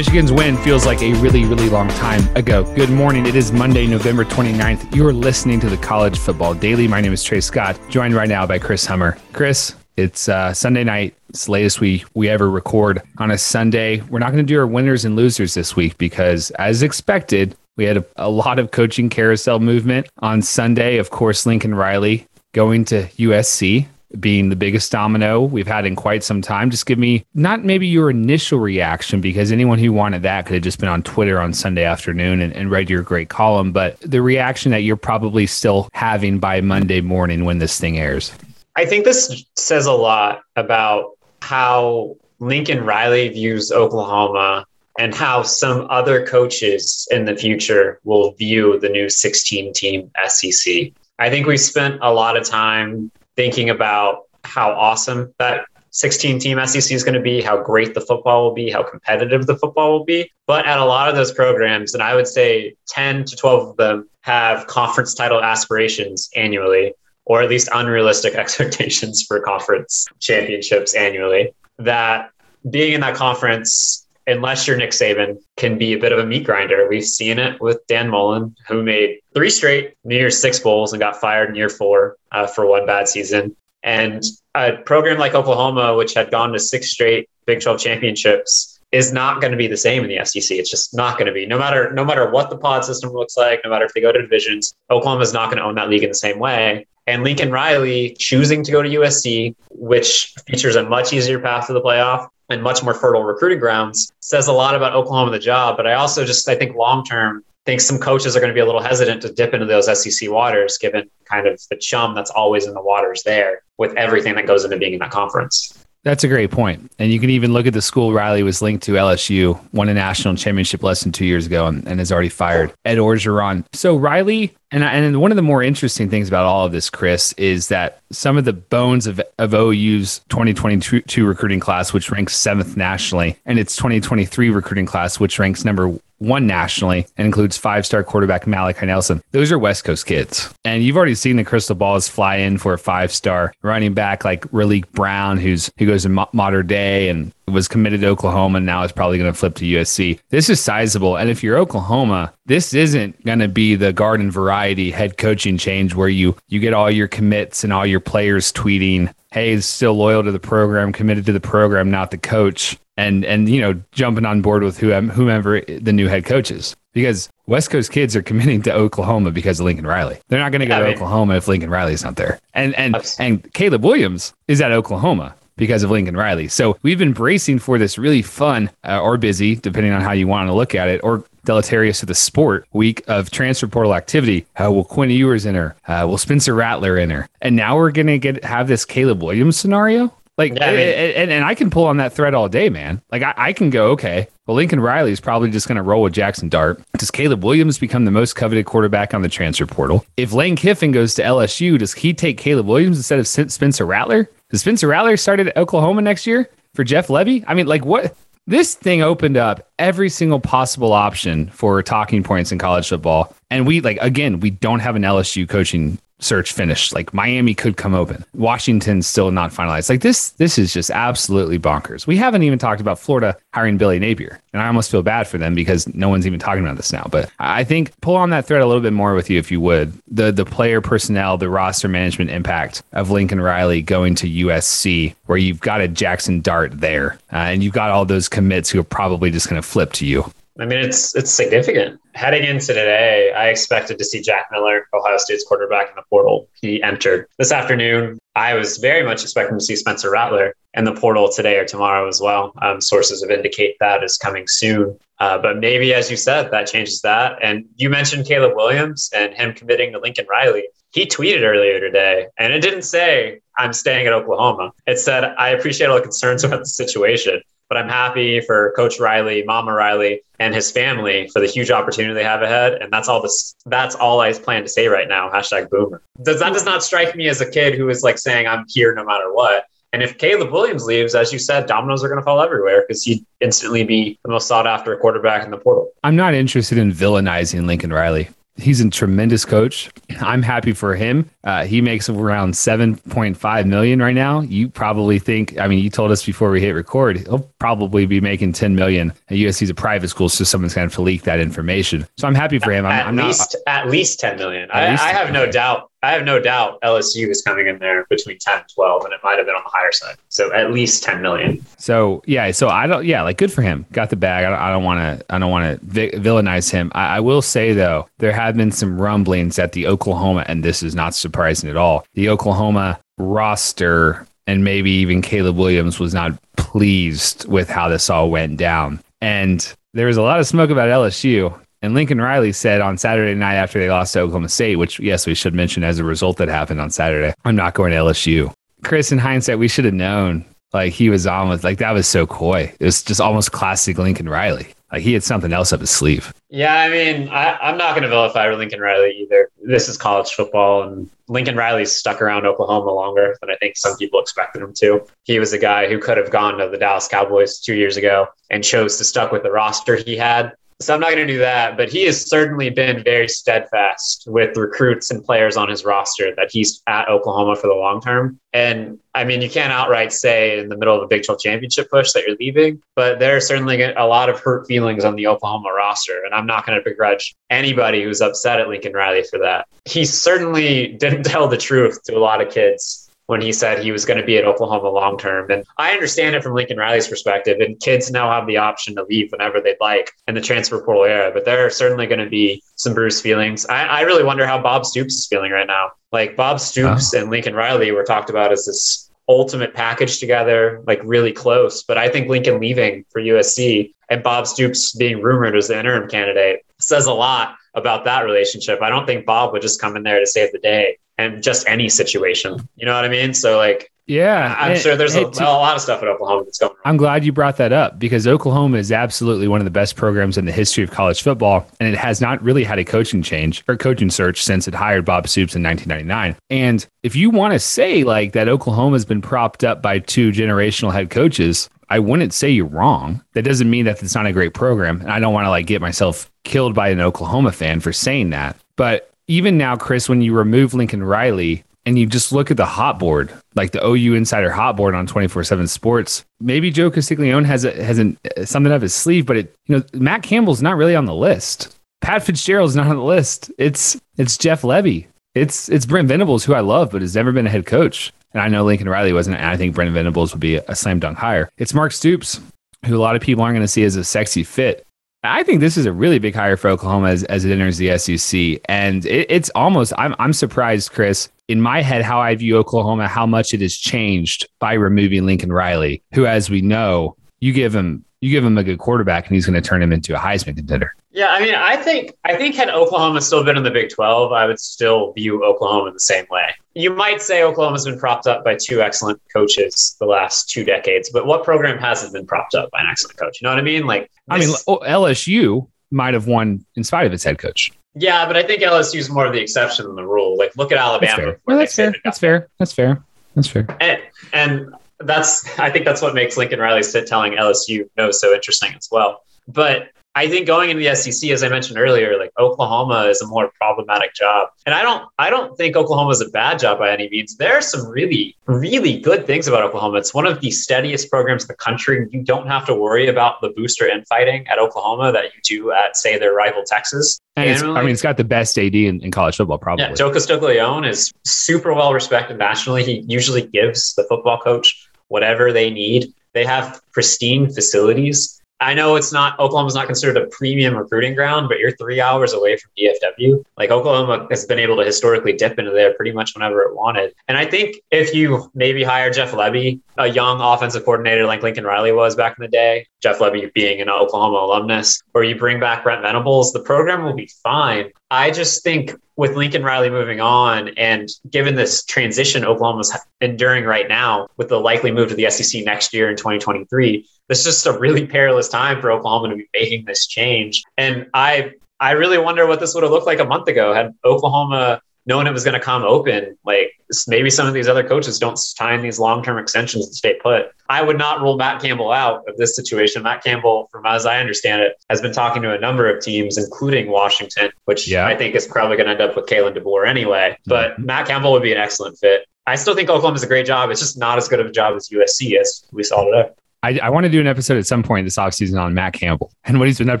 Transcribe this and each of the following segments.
Michigan's win feels like a really, really long time ago. Good morning. It is Monday, November 29th. You're listening to the College Football Daily. My name is Trey Scott, joined right now by Chris Hummer. Chris, it's uh, Sunday night. It's the latest we, we ever record on a Sunday. We're not going to do our winners and losers this week because, as expected, we had a, a lot of coaching carousel movement on Sunday. Of course, Lincoln Riley going to USC being the biggest domino we've had in quite some time. Just give me not maybe your initial reaction, because anyone who wanted that could have just been on Twitter on Sunday afternoon and, and read your great column, but the reaction that you're probably still having by Monday morning when this thing airs. I think this says a lot about how Lincoln Riley views Oklahoma and how some other coaches in the future will view the new 16 team SEC. I think we spent a lot of time thinking about how awesome that 16 team SEC is going to be, how great the football will be, how competitive the football will be. But at a lot of those programs, and I would say 10 to 12 of them have conference title aspirations annually, or at least unrealistic expectations for conference championships annually, that being in that conference unless you're Nick Saban, can be a bit of a meat grinder. We've seen it with Dan Mullen, who made three straight New Year's Six bowls and got fired in year four uh, for one bad season. And a program like Oklahoma, which had gone to six straight Big 12 championships, is not going to be the same in the SEC. It's just not going to be. No matter no matter what the pod system looks like, no matter if they go to divisions, Oklahoma is not going to own that league in the same way. And Lincoln Riley choosing to go to USC, which features a much easier path to the playoff, and much more fertile recruiting grounds says a lot about Oklahoma the job. But I also just I think long term think some coaches are going to be a little hesitant to dip into those SEC waters, given kind of the chum that's always in the waters there with everything that goes into being in that conference. That's a great point. And you can even look at the school Riley was linked to LSU, won a national championship less than two years ago and, and has already fired Ed Orgeron. So Riley, and, and one of the more interesting things about all of this, Chris, is that some of the bones of, of OU's 2022 recruiting class, which ranks seventh nationally, and its 2023 recruiting class, which ranks number one nationally and includes five star quarterback Malachi Nelson. Those are West Coast kids. And you've already seen the crystal balls fly in for a five star running back like Raleek Brown, who's who goes in Mo- Mater Dei and was committed to Oklahoma and now is probably going to flip to USC. This is sizable. And if you're Oklahoma, this isn't going to be the garden variety head coaching change where you you get all your commits and all your players tweeting, "Hey, is still loyal to the program, committed to the program, not the coach." and and you know jumping on board with whomever the new head coach is because West Coast kids are committing to Oklahoma because of Lincoln Riley. They're not going to go yeah, to Oklahoma if Lincoln Riley's not there. And and and Caleb Williams is at Oklahoma because of Lincoln Riley. So we've been bracing for this really fun uh, or busy, depending on how you want to look at it, or deleterious to the sport week of transfer portal activity. Uh, will Quinn Ewers enter? Uh, will Spencer Rattler enter? And now we're going to get have this Caleb Williams scenario. Like, yeah, I mean, and, and I can pull on that thread all day, man. Like, I, I can go, okay, well, Lincoln Riley is probably just going to roll with Jackson Dart. Does Caleb Williams become the most coveted quarterback on the transfer portal? If Lane Kiffin goes to LSU, does he take Caleb Williams instead of Spencer Rattler? Does Spencer Rattler start at Oklahoma next year for Jeff Lebby? I mean, like, what? This thing opened up every single possible option for talking points in college football. And we, like, again, we don't have an LSU coaching search finished. Like Miami could come open. Washington's still not finalized. Like this, this is just absolutely bonkers. We haven't even talked about Florida hiring Billy Napier. And I almost feel bad for them because no one's even talking about this now. But I think pull on that thread a little bit more with you if you would. The the player personnel, the roster management impact of Lincoln Riley going to USC, where you've got a Jackson Dart there, uh, and you've got all those commits who are probably just going to flip to you. I mean, it's it's significant. Heading into today, I expected to see Jack Miller, Ohio State's quarterback, in the portal. He entered this afternoon. I was very much expecting to see Spencer Rattler in the portal today or tomorrow as well. Um, sources have indicate that is coming soon. Uh, but maybe, as you said, that changes that. And you mentioned Caleb Williams and him committing to Lincoln Riley. He tweeted earlier today, and it didn't say, I'm staying at Oklahoma. It said, I appreciate all the concerns about the situation but I'm happy for Coach Riley, Mama Riley, and his family for the huge opportunity they have ahead. And that's all this. That's all I plan to say right now. Hashtag Boomer. Does that does not strike me as a kid who is like saying I'm here no matter what. And if Caleb Williams leaves, as you said, dominoes are going to fall everywhere because he'd instantly be the most sought after quarterback in the portal. I'm not interested in villainizing Lincoln Riley. He's a tremendous coach. I'm happy for him. Uh, he makes around 7.5 million right now. You probably think, I mean, you told us before we hit record, he'll probably be making 10 million. At USC's a private school, so someone's going to leak that information. So I'm happy for him. I'm, at I'm least not, at least 10 million. I, least I 10 have no doubt. I have no doubt LSU is coming in there between 10 and 12, and it might have been on the higher side. So at least 10 million. So yeah, so I don't. Yeah, like good for him. Got the bag. I don't want to. I don't want to vi- villainize him. I, I will say though, there have been some rumblings at the Oklahoma, and this is not surprising at all. The Oklahoma roster and maybe even Caleb Williams was not pleased with how this all went down, and there was a lot of smoke about LSU. And Lincoln Riley said on Saturday night after they lost to Oklahoma State, which yes, we should mention as a result that happened on Saturday. I'm not going to LSU. Chris, in hindsight, we should have known like he was on with like that was so coy. It was just almost classic Lincoln Riley. Like he had something else up his sleeve. Yeah, I mean, I, I'm not going to vilify Lincoln Riley either. This is college football, and Lincoln Riley's stuck around Oklahoma longer than I think some people expected him to. He was a guy who could have gone to the Dallas Cowboys two years ago and chose to stuck with the roster he had. So I'm not going to do that, but he has certainly been very steadfast with recruits and players on his roster that he's at Oklahoma for the long term. And I mean, you can't outright say in the middle of a Big 12 championship push that you're leaving, but there are certainly a lot of hurt feelings on the Oklahoma roster. And I'm not going to begrudge anybody who's upset at Lincoln Riley for that. He certainly didn't tell the truth to a lot of kids when he said he was going to be at Oklahoma long term. And I understand it from Lincoln Riley's perspective. And kids now have the option to leave whenever they'd like in the transfer portal era. But there are certainly going to be some bruised feelings. I, I really wonder how Bob Stoops is feeling right now. Like Bob Stoops and Lincoln Riley were talked about as this ultimate package together, like really close. But I think Lincoln leaving for USC and Bob Stoops being rumored as the interim candidate says a lot about that relationship. I don't think Bob would just come in there to save the day and just any situation. You know what I mean? So like Yeah, I'm and- sure there's a, to- a lot of stuff at Oklahoma that's going on. I'm glad you brought that up because Oklahoma is absolutely one of the best programs in the history of college football, and it has not really had a coaching change or coaching search since it hired Bob Stoops in 1999. And if you want to say like that, Oklahoma has been propped up by two generational head coaches. I wouldn't say you're wrong. That doesn't mean that it's not a great program, and I don't want to like get myself killed by an Oklahoma fan for saying that. But even now, Chris, when you remove Lincoln Riley, and you just look at the hot board, like the OU Insider hot board on 24/7 Sports, maybe Joe Castiglione has a, has an, uh, something up his sleeve, but it, you know, Matt Campbell's not really on the list. Pat Fitzgerald's not on the list. It's it's Jeff Lebby. It's it's Brent Venables, who I love, but has never been a head coach. And I know Lincoln Riley wasn't, and I think Brent Venables would be a slam dunk hire. It's Mark Stoops, who a lot of people aren't going to see as a sexy fit. I think this is a really big hire for Oklahoma as, as it enters the SEC. And it, it's almost, I'm, I'm surprised, Chris, in my head, how I view Oklahoma, how much it has changed by removing Lincoln Riley, who, as we know, you give him, you give him a good quarterback and he's going to turn him into a Heisman contender. Yeah, I mean, I think I think had Oklahoma still been in the Big 12, I would still view Oklahoma the same way. You might say Oklahoma's been propped up by two excellent coaches the last two decades, but what program hasn't been propped up by an excellent coach? You know what I mean? Like, I mean, oh, LSU might have won in spite of its head coach. yeah, but I think LSU is more of the exception than the rule. Like, look at That's Alabama. fair. where No, that's fair. That's fair. That's fair. That's fair. and, and that's I think that's what makes Lincoln Riley sit telling LSU no so interesting as well. But I think going into the SEC, as I mentioned earlier, like Oklahoma is a more problematic job, and I don't I don't think Oklahoma is a bad job by any means. There are some really really good things about Oklahoma. It's one of the steadiest programs in the country. You don't have to worry about the booster infighting at Oklahoma that you do at say their rival Texas. And I mean, it's got the best AD in, in college football, probably. yeah, Joe Castiglione is super well respected nationally. He usually gives the football coach whatever they need. They have pristine facilities. I know it's not Oklahoma's not considered a premium recruiting ground, but you're three hours away from DFW. Like Oklahoma has been able to historically dip into there pretty much whenever it wanted. And I think if you maybe hire Jeff Lebby, a young offensive coordinator like Lincoln Riley was back in the day, Jeff Lebby being an Oklahoma alumnus, or you bring back Brent Venables, the program will be fine. I just think with Lincoln Riley moving on and given this transition Oklahoma's enduring right now with the likely move to the SEC next year in 2023, this is just a really perilous time for Oklahoma to be making this change. And I I really wonder what this would have looked like a month ago had Oklahoma known it was going to come open, like maybe some of these other coaches don't sign these long term extensions and stay put. I would not rule Matt Campbell out of this situation. Matt Campbell, from as I understand it, has been talking to a number of teams, including Washington, which yeah. I think is probably going to end up with Kalen DeBoer anyway. But mm-hmm. Matt Campbell would be an excellent fit. I still think Oklahoma is a great job. It's just not as good of a job as USC as we saw today. I, I, want to do an episode at some point this offseason on Matt Campbell and what he's been up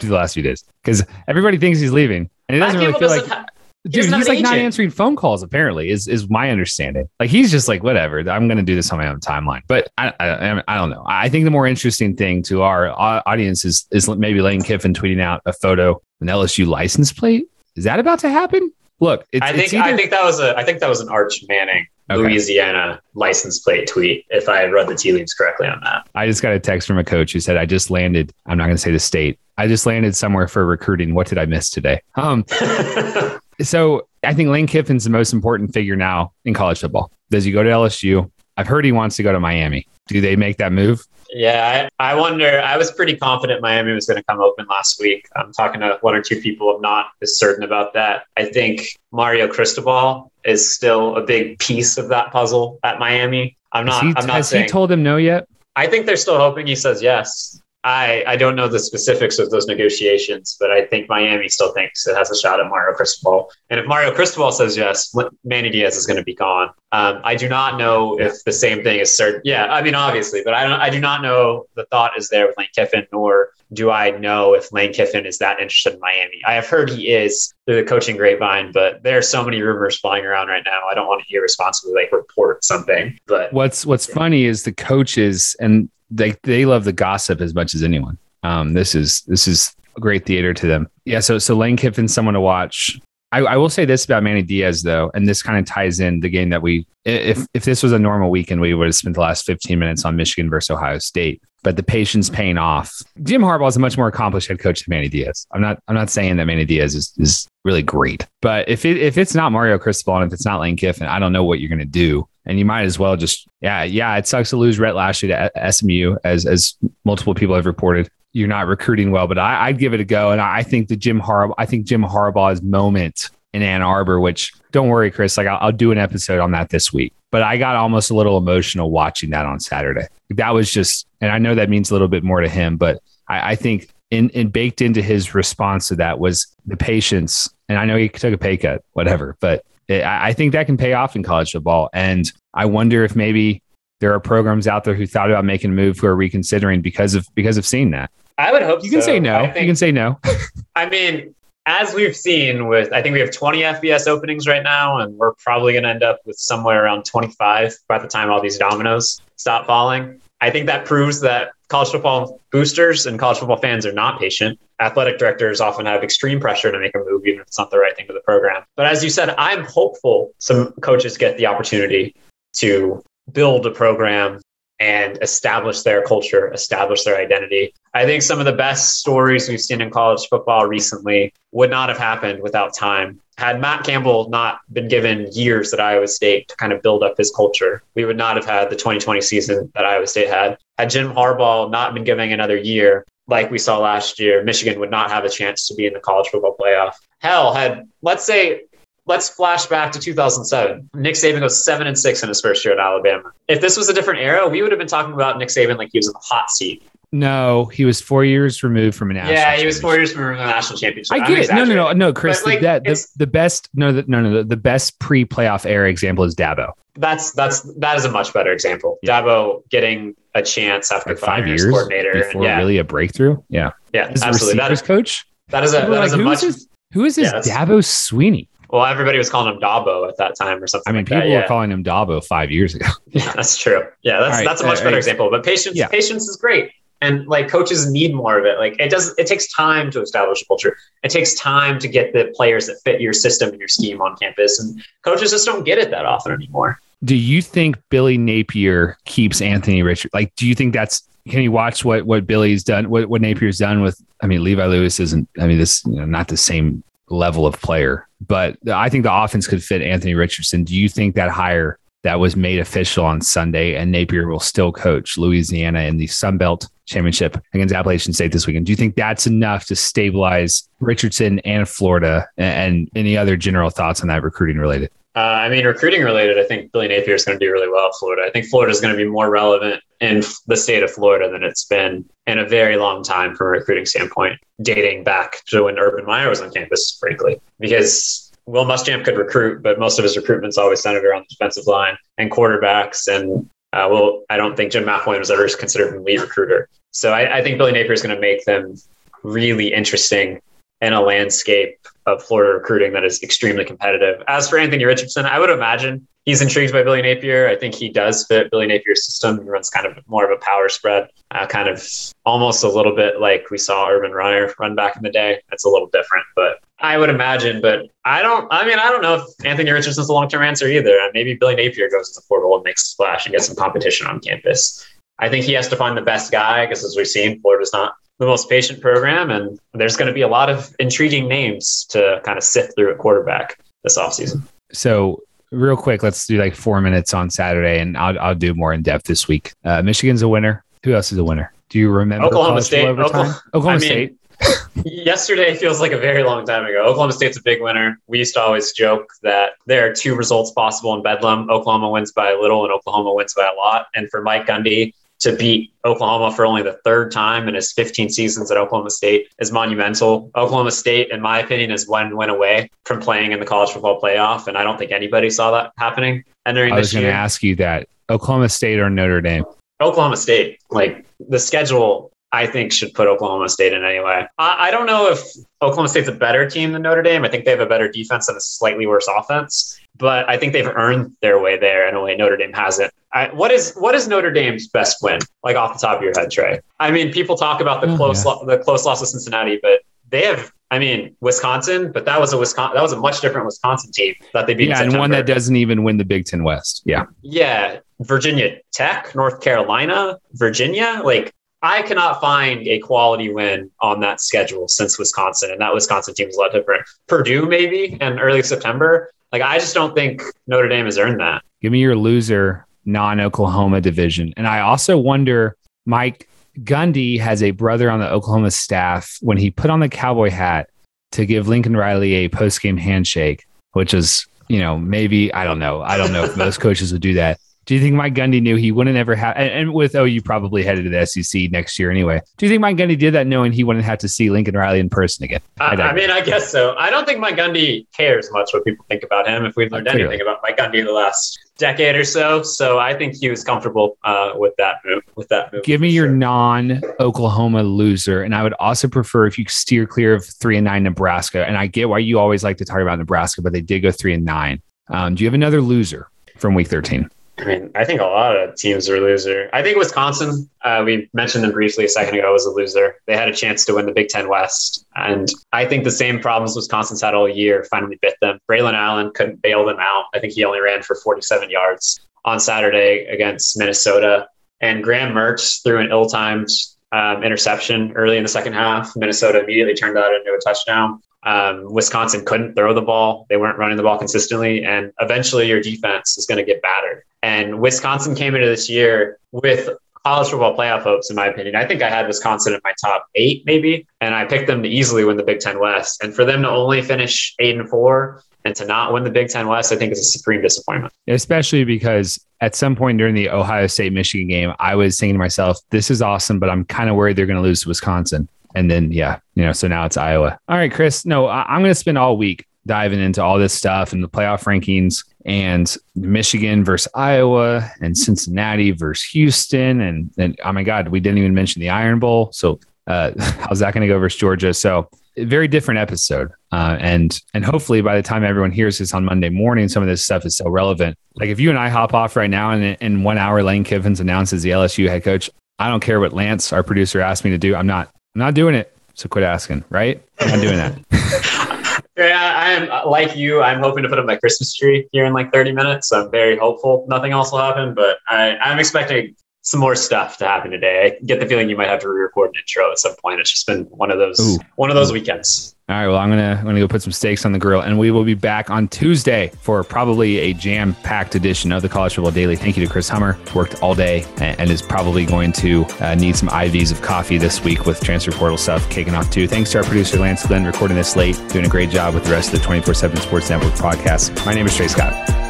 to the last few days because everybody thinks he's leaving and it doesn't Matt really Campbell feel like. Ha- Dude, he's, like not answering phone calls. Apparently, is is my understanding. Like he's just like whatever. I'm going to do this on my own timeline. But I, I, I don't know. I think the more interesting thing to our audience is is maybe Lane Kiffin tweeting out a photo, an LSU license plate. Is that about to happen? Look, it's, I think either- I think that was a I think that was an Arch Manning okay. Louisiana license plate tweet. If I read the tea leaves correctly on that, I just got a text from a coach who said, "I just landed. I'm not going to say the state. I just landed somewhere for recruiting. What did I miss today?" Um, so I think Lane Kiffin's the most important figure now in college football. Does he go to LSU? I've heard he wants to go to Miami. Do they make that move? Yeah, I, I wonder. I was pretty confident Miami was going to come open last week. I'm talking to one or two people. I'm not as certain about that. I think Mario Cristobal is still a big piece of that puzzle at Miami. I'm not. He, I'm not has saying, he told him no yet? I think they're still hoping he says yes. I, I don't know the specifics of those negotiations, but I think Miami still thinks it has a shot at Mario Cristobal. And if Mario Cristobal says yes, Manny Diaz is going to be gone. Um, I do not know if the same thing is certain. Yeah, I mean, obviously, but I don't. I do not know the thought is there with Lane Kiffin, nor do I know if Lane Kiffin is that interested in Miami. I have heard he is through the coaching grapevine, but there are so many rumors flying around right now. I don't want to irresponsibly like report something. But what's what's yeah. funny is the coaches and they they love the gossip as much as anyone. Um, this is this is great theater to them. Yeah. So so Lane Kiffin's someone to watch. I, I will say this about Manny Diaz though, and this kind of ties in the game that we if if this was a normal weekend, we would have spent the last 15 minutes on Michigan versus Ohio State. But the patience paying off. Jim Harbaugh is a much more accomplished head coach than Manny Diaz. I'm not I'm not saying that Manny Diaz is, is really great. But if it if it's not Mario Cristobal and if it's not Lane Kiffin, I don't know what you're gonna do and you might as well just yeah yeah it sucks to lose Rhett Lashlee to SMU as as multiple people have reported. You're not recruiting well, but I, would give it a go, and I think the Jim Harbaugh I think Jim Harbaugh's moment in Ann Arbor, which don't worry, Chris, like I'll, I'll do an episode on that this week. But I got almost a little emotional watching that on Saturday. That was just, and I know that means a little bit more to him, but I, I think in, in baked into his response to that was the patience. And I know he took a pay cut, whatever, but I think that can pay off in college football. And I wonder if maybe there are programs out there who thought about making a move who are reconsidering because of because of seeing that. I would hope you can so. say no. Think, you can say no. I mean, as we've seen with, I think we have 20 FBS openings right now, and we're probably going to end up with somewhere around 25 by the time all these dominoes stop falling. I think that proves that college football boosters and college football fans are not patient. Athletic directors often have extreme pressure to make a move, even if it's not the right thing for the program. But as you said, I'm hopeful some coaches get the opportunity to build a program and establish their culture, establish their identity. I think some of the best stories we've seen in college football recently would not have happened without time. Had Matt Campbell not been given years at Iowa State to kind of build up his culture, we would not have had the 2020 season that Iowa State had. Had Jim Harbaugh not been given another year, like we saw last year, Michigan would not have a chance to be in the college football playoff. Hell, had let's say let's flash back to 2007. Nick Saban goes seven and six in his first year at Alabama. If this was a different era, we would have been talking about Nick Saban like he was in the hot seat. No, he was four years removed from a national. Yeah, he was four years from a national championship. I get it. No, no, no, no, Chris. Like, the, the, the, best, no, the, no, no, the, the best pre-playoff era example is Dabo. That's that's that is a much better example. Yeah. Dabo getting a chance after like five years coordinator before yeah. really a breakthrough. Yeah, yeah, As absolutely. That is coach. That is a that like, is a much. Is, who is this yeah, Dabo Swinney? Well, everybody was calling him Dabo at that time or something. I mean, like people that, yeah. were calling him Dabo five years ago. yeah, that's true. Yeah, that's right, that's a much uh, better right. example. But patience, yeah. patience is great, and like coaches need more of it. Like it does, it takes time to establish a culture. It takes time to get the players that fit your system and your scheme on campus, and coaches just don't get it that often anymore. Do you think Billy Napier keeps Anthony Richard? Like, do you think that's can you watch what what Billy's done, what what Napier's done with? I mean, Levi Lewis isn't. I mean, this you know, not the same level of player. But I think the offense could fit Anthony Richardson. Do you think that hire that was made official on Sunday, and Napier will still coach Louisiana in the Sun Belt Championship against Appalachian State this weekend. Do you think that's enough to stabilize Richardson and Florida? And any other general thoughts on that recruiting related? Uh, I mean, recruiting related, I think Billy Napier is going to do really well at Florida. I think Florida is going to be more relevant in the state of Florida than it's been in a very long time from a recruiting standpoint, dating back to when Urban Meyer was on campus, frankly, because Will Muschamp could recruit, but most of his recruitment's always centered around the defensive line and quarterbacks. And uh, well, I don't think Jim McElwain was ever considered an elite recruiter. So I, I think Billy Napier is going to make them really interesting in a landscape of Florida recruiting that is extremely competitive. As for Anthony Richardson, I would imagine he's intrigued by Billy Napier. I think he does fit Billy Napier's system. He runs kind of more of a power spread, uh, kind of almost a little bit like we saw Urban Meyer run back in the day. It's a little different, but I would imagine. But I don't. I mean, I don't know if Anthony Richardson's a long term answer either. Maybe Billy Napier goes to the portal and makes a splash and gets some competition on campus. I think he has to find the best guy because, as we've seen, Florida's not the most patient program, and there's going to be a lot of intriguing names to kind of sift through at quarterback this offseason. So, real quick, let's do like four minutes on Saturday, and I'll, I'll do more in depth this week. Uh, Michigan's a winner. Who else is a winner? Do you remember Oklahoma State? Oklahoma, Oklahoma I mean, State. yesterday feels like a very long time ago. Oklahoma State's a big winner. We used to always joke that there are two results possible in Bedlam. Oklahoma wins by a little, and Oklahoma wins by a lot. And for Mike Gundy, to beat Oklahoma for only the third time in his 15 seasons at Oklahoma State is monumental. Oklahoma State, in my opinion, is one win away from playing in the college football playoff, and I don't think anybody saw that happening. Entering I was going to ask you that Oklahoma State or Notre Dame. Oklahoma State, like the schedule I think should put Oklahoma State in anyway. I, I, don't know if Oklahoma State's a better team than Notre Dame. I think they have a better defense and a slightly worse offense, but I think they've earned their way there in a way Notre Dame hasn't. I, what is what is Notre Dame's best win? Like off the top of your head, Trey. I mean, people talk about the oh, close yeah. lo- the close loss of Cincinnati, but they have. I mean, Wisconsin, but that was a Wisconsin. That was a much different Wisconsin team that they beat. Yeah, and one that doesn't even win the Big Ten West. Yeah. Yeah, Virginia Tech, North Carolina, Virginia. Like I cannot find a quality win on that schedule since Wisconsin, and that Wisconsin team is a lot different. Purdue, maybe in early September. Like, I just don't think Notre Dame has earned that. Give me your loser non Oklahoma division. And I also wonder, Mike Gundy has a brother on the Oklahoma staff. When he put on the cowboy hat to give Lincoln Riley a post game handshake, which is, you know, maybe, I don't know. I don't know if most coaches would do that. Do you think Mike Gundy knew he wouldn't ever have? And, and with oh, you probably headed to the SEC next year anyway. Do you think Mike Gundy did that knowing he wouldn't have to see Lincoln Riley in person again? I, I, mean, I guess so. I don't think Mike Gundy cares much what people think about him. If we've learned anything about Mike Gundy in the last decade or so, so I think he was comfortable uh, with that move. With that move, give me your non-Oklahoma loser, and I would also prefer if you steer clear of three and nine Nebraska. And I get why you always like to talk about Nebraska, but they did go three and nine. Um, do you have another loser from Week 13? I mean, I think a lot of teams are loser. I think Wisconsin, uh, we mentioned them briefly a second ago, was a loser. They had a chance to win the Big Ten West. And I think the same problems Wisconsin's had all year finally bit them. Braylon Allen couldn't bail them out. I think he only ran for 47 yards on Saturday against Minnesota. And Graham Mertz threw an ill timed um, interception early in the second half. Minnesota immediately turned that into a touchdown. Um, Wisconsin couldn't throw the ball. They weren't running the ball consistently. And eventually your defense is going to get battered. And Wisconsin came into this year with college football playoff hopes, in my opinion. I think I had Wisconsin in my top eight, maybe, and I picked them to easily win the Big Ten West. And for them to only finish eight and four and to not win the Big Ten West, I think is a supreme disappointment. Especially because at some point during the Ohio State Michigan game, I was saying to myself, this is awesome, but I'm kind of worried they're going to lose to Wisconsin. And then, yeah, you know, so now it's Iowa. All right, Chris. No, I- am going to spend all week diving into all this stuff and the playoff rankings and Michigan versus Iowa and Cincinnati versus Houston. And then, oh my God, we didn't even mention the Iron Bowl. So, uh, how's that going to go versus Georgia? So, very different episode. Uh, and and hopefully by the time everyone hears this on Monday morning, some of this stuff is so relevant. Like if you and I hop off right now and in one hour, Lane Kiffins announces the LSU head coach, I don't care what Lance, our producer, asked me to do. I'm not. I'm not doing it. So quit asking. Right? I'm not doing that. Yeah, I am uh, like you. I'm hoping to put up my Christmas tree here in like 30 minutes. I'm very hopeful nothing else will happen, but I, I'm expecting some more stuff to happen today. I get the feeling you might have to re-record an intro at some point. It's just been one of those Ooh. one of those weekends. All right, well, I'm gonna I'm gonna go put some steaks on the grill, and we will be back on Tuesday for probably a jam-packed edition of the College Football Daily. Thank you to Chris Hummer, worked all day and is probably going to uh, need some IVs of coffee this week with transfer portal stuff kicking off too. Thanks to our producer Lance Glenn, recording this late, doing a great job with the rest of the 24/7 Sports Network podcast. My name is Trey Scott.